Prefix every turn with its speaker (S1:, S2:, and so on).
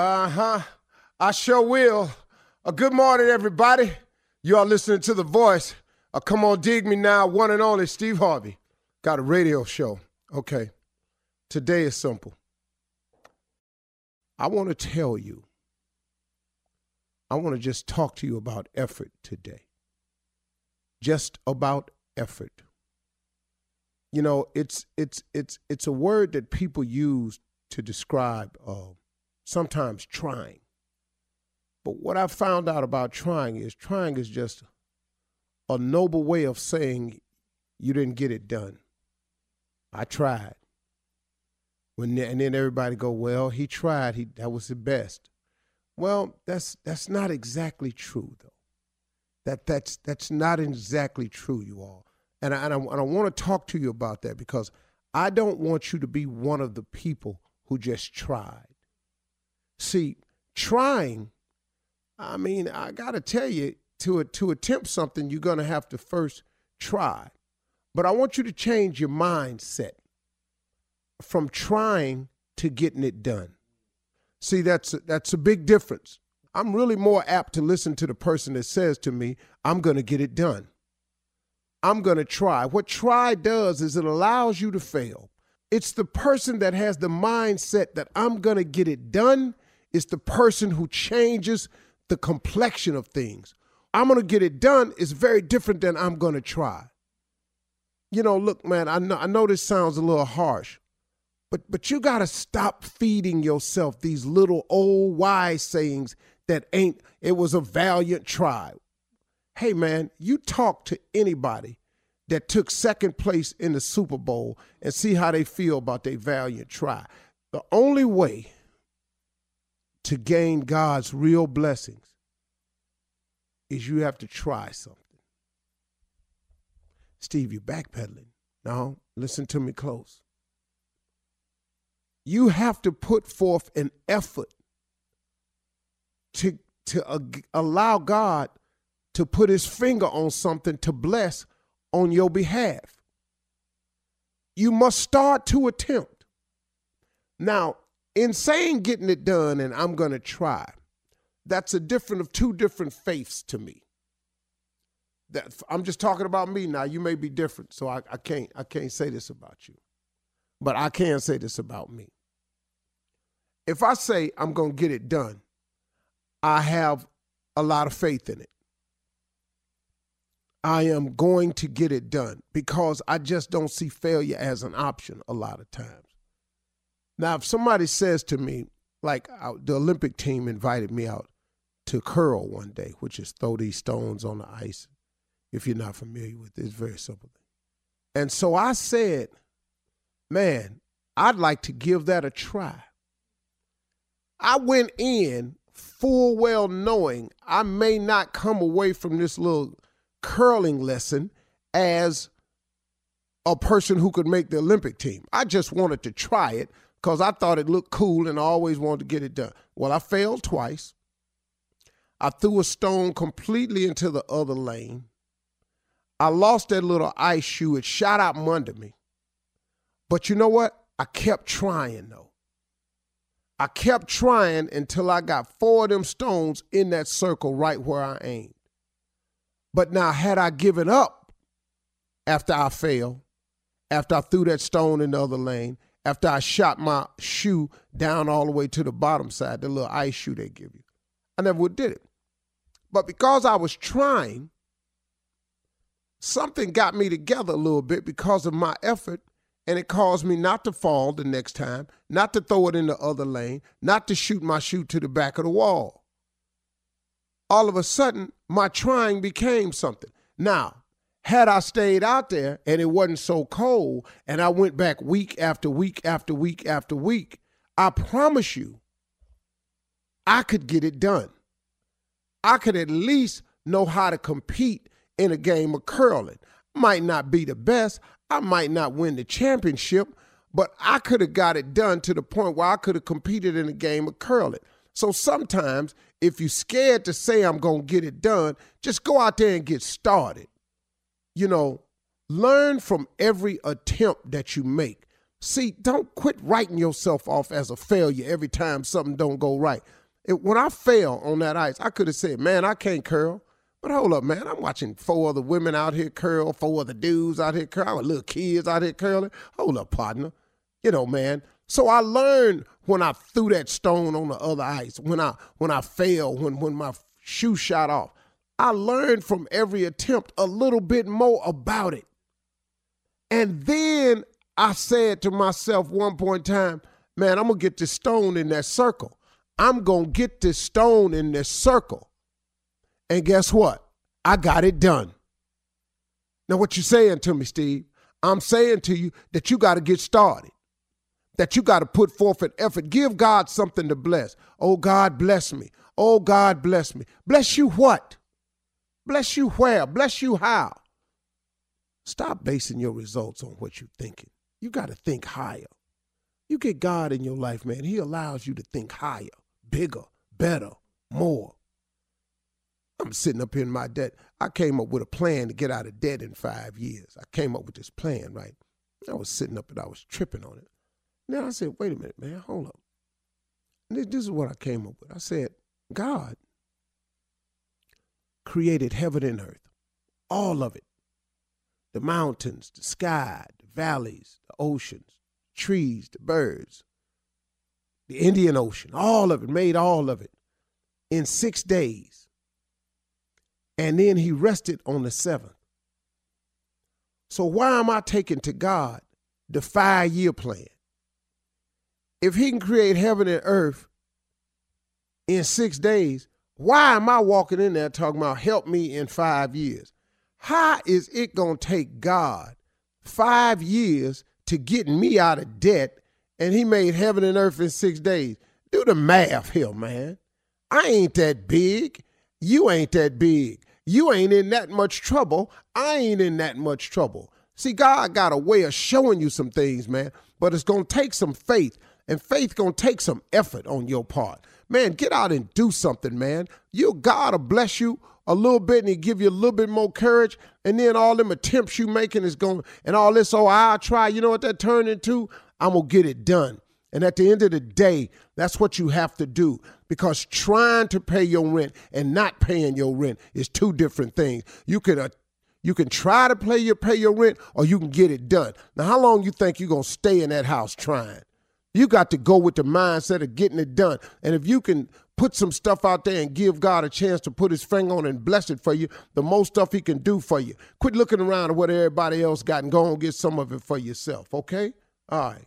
S1: Uh huh. I sure will. Uh, good morning, everybody. You are listening to The Voice. Uh, come on, dig me now. One and only Steve Harvey. Got a radio show. Okay. Today is simple. I want to tell you, I want to just talk to you about effort today. Just about effort. You know, it's it's it's it's a word that people use to describe uh, sometimes trying. But what I found out about trying is trying is just a noble way of saying you didn't get it done. I tried. When and then everybody go, well, he tried. He that was the best. Well, that's that's not exactly true though. That that's that's not exactly true, you all. And I, and I, and I want to talk to you about that because I don't want you to be one of the people who just tried. See, trying, I mean, I got to tell you, to, to attempt something, you're going to have to first try. But I want you to change your mindset from trying to getting it done. See, that's a, that's a big difference. I'm really more apt to listen to the person that says to me, I'm going to get it done. I'm going to try. What try does is it allows you to fail. It's the person that has the mindset that I'm going to get it done is the person who changes the complexion of things. I'm going to get it done is very different than I'm going to try. You know, look, man, I know, I know this sounds a little harsh, but but you got to stop feeding yourself these little old wise sayings that ain't it was a valiant try. Hey man, you talk to anybody that took second place in the Super Bowl and see how they feel about their valiant try. The only way to gain God's real blessings is you have to try something. Steve, you're backpedaling. No, listen to me close. You have to put forth an effort to, to uh, allow God to put his finger on something to bless on your behalf. You must start to attempt. Now, in saying getting it done and I'm going to try, that's a different of two different faiths to me. That I'm just talking about me now. You may be different, so I, I can't I can't say this about you, but I can say this about me. If I say I'm going to get it done, I have a lot of faith in it. I am going to get it done because I just don't see failure as an option a lot of times. Now, if somebody says to me, like the Olympic team invited me out to curl one day, which is throw these stones on the ice. If you're not familiar with it, it's very simple. And so I said, man, I'd like to give that a try. I went in full well knowing I may not come away from this little curling lesson as a person who could make the Olympic team. I just wanted to try it because I thought it looked cool and I always wanted to get it done. Well, I failed twice. I threw a stone completely into the other lane. I lost that little ice shoe. It shot out from under me. But you know what? I kept trying though. I kept trying until I got four of them stones in that circle right where I aimed. But now, had I given up after I failed, after I threw that stone in the other lane, after I shot my shoe down all the way to the bottom side, the little ice shoe they give you, I never would did it. But because I was trying, something got me together a little bit because of my effort, and it caused me not to fall the next time, not to throw it in the other lane, not to shoot my shoe to the back of the wall all of a sudden my trying became something. Now, had I stayed out there and it wasn't so cold and I went back week after week after week after week, I promise you, I could get it done. I could at least know how to compete in a game of curling. Might not be the best, I might not win the championship, but I could have got it done to the point where I could have competed in a game of curling. So sometimes, if you're scared to say, I'm going to get it done, just go out there and get started. You know, learn from every attempt that you make. See, don't quit writing yourself off as a failure every time something don't go right. It, when I fell on that ice, I could have said, "Man, I can't curl." But hold up, man. I'm watching four other women out here curl, four other dudes out here curling, little kids out here curling. Hold up, partner. You know, man. So I learned when I threw that stone on the other ice, when I when I fell, when when my shoe shot off. I learned from every attempt a little bit more about it. And then I said to myself one point in time, man, I'm gonna get this stone in that circle. I'm gonna get this stone in this circle. And guess what? I got it done. Now, what you saying to me, Steve? I'm saying to you that you got to get started that you got to put forth an effort. Give God something to bless. Oh, God, bless me. Oh, God, bless me. Bless you what? Bless you where? Bless you how? Stop basing your results on what you're thinking. You got to think higher. You get God in your life, man. He allows you to think higher, bigger, better, more. I'm sitting up here in my debt. I came up with a plan to get out of debt in five years. I came up with this plan, right? I was sitting up and I was tripping on it. Then I said, wait a minute, man, hold up. This, this is what I came up with. I said, God created heaven and earth, all of it the mountains, the sky, the valleys, the oceans, trees, the birds, the Indian Ocean, all of it, made all of it in six days. And then he rested on the seventh. So why am I taking to God the five year plan? if he can create heaven and earth in six days, why am I walking in there talking about help me in five years? How is it going to take God five years to get me out of debt and he made heaven and earth in six days? Do the math here, man. I ain't that big. You ain't that big. You ain't in that much trouble. I ain't in that much trouble. See, God got a way of showing you some things, man, but it's going to take some faith. And faith gonna take some effort on your part. Man, get out and do something, man. You God will bless you a little bit and he give you a little bit more courage. And then all them attempts you making is going and all this, oh, I'll try. You know what that turned into? I'm gonna get it done. And at the end of the day, that's what you have to do because trying to pay your rent and not paying your rent is two different things. You can uh, you can try to pay your pay your rent or you can get it done. Now, how long you think you're going to stay in that house trying? You got to go with the mindset of getting it done. And if you can put some stuff out there and give God a chance to put his finger on and bless it for you, the most stuff he can do for you. Quit looking around at what everybody else got and go and get some of it for yourself, okay? All right.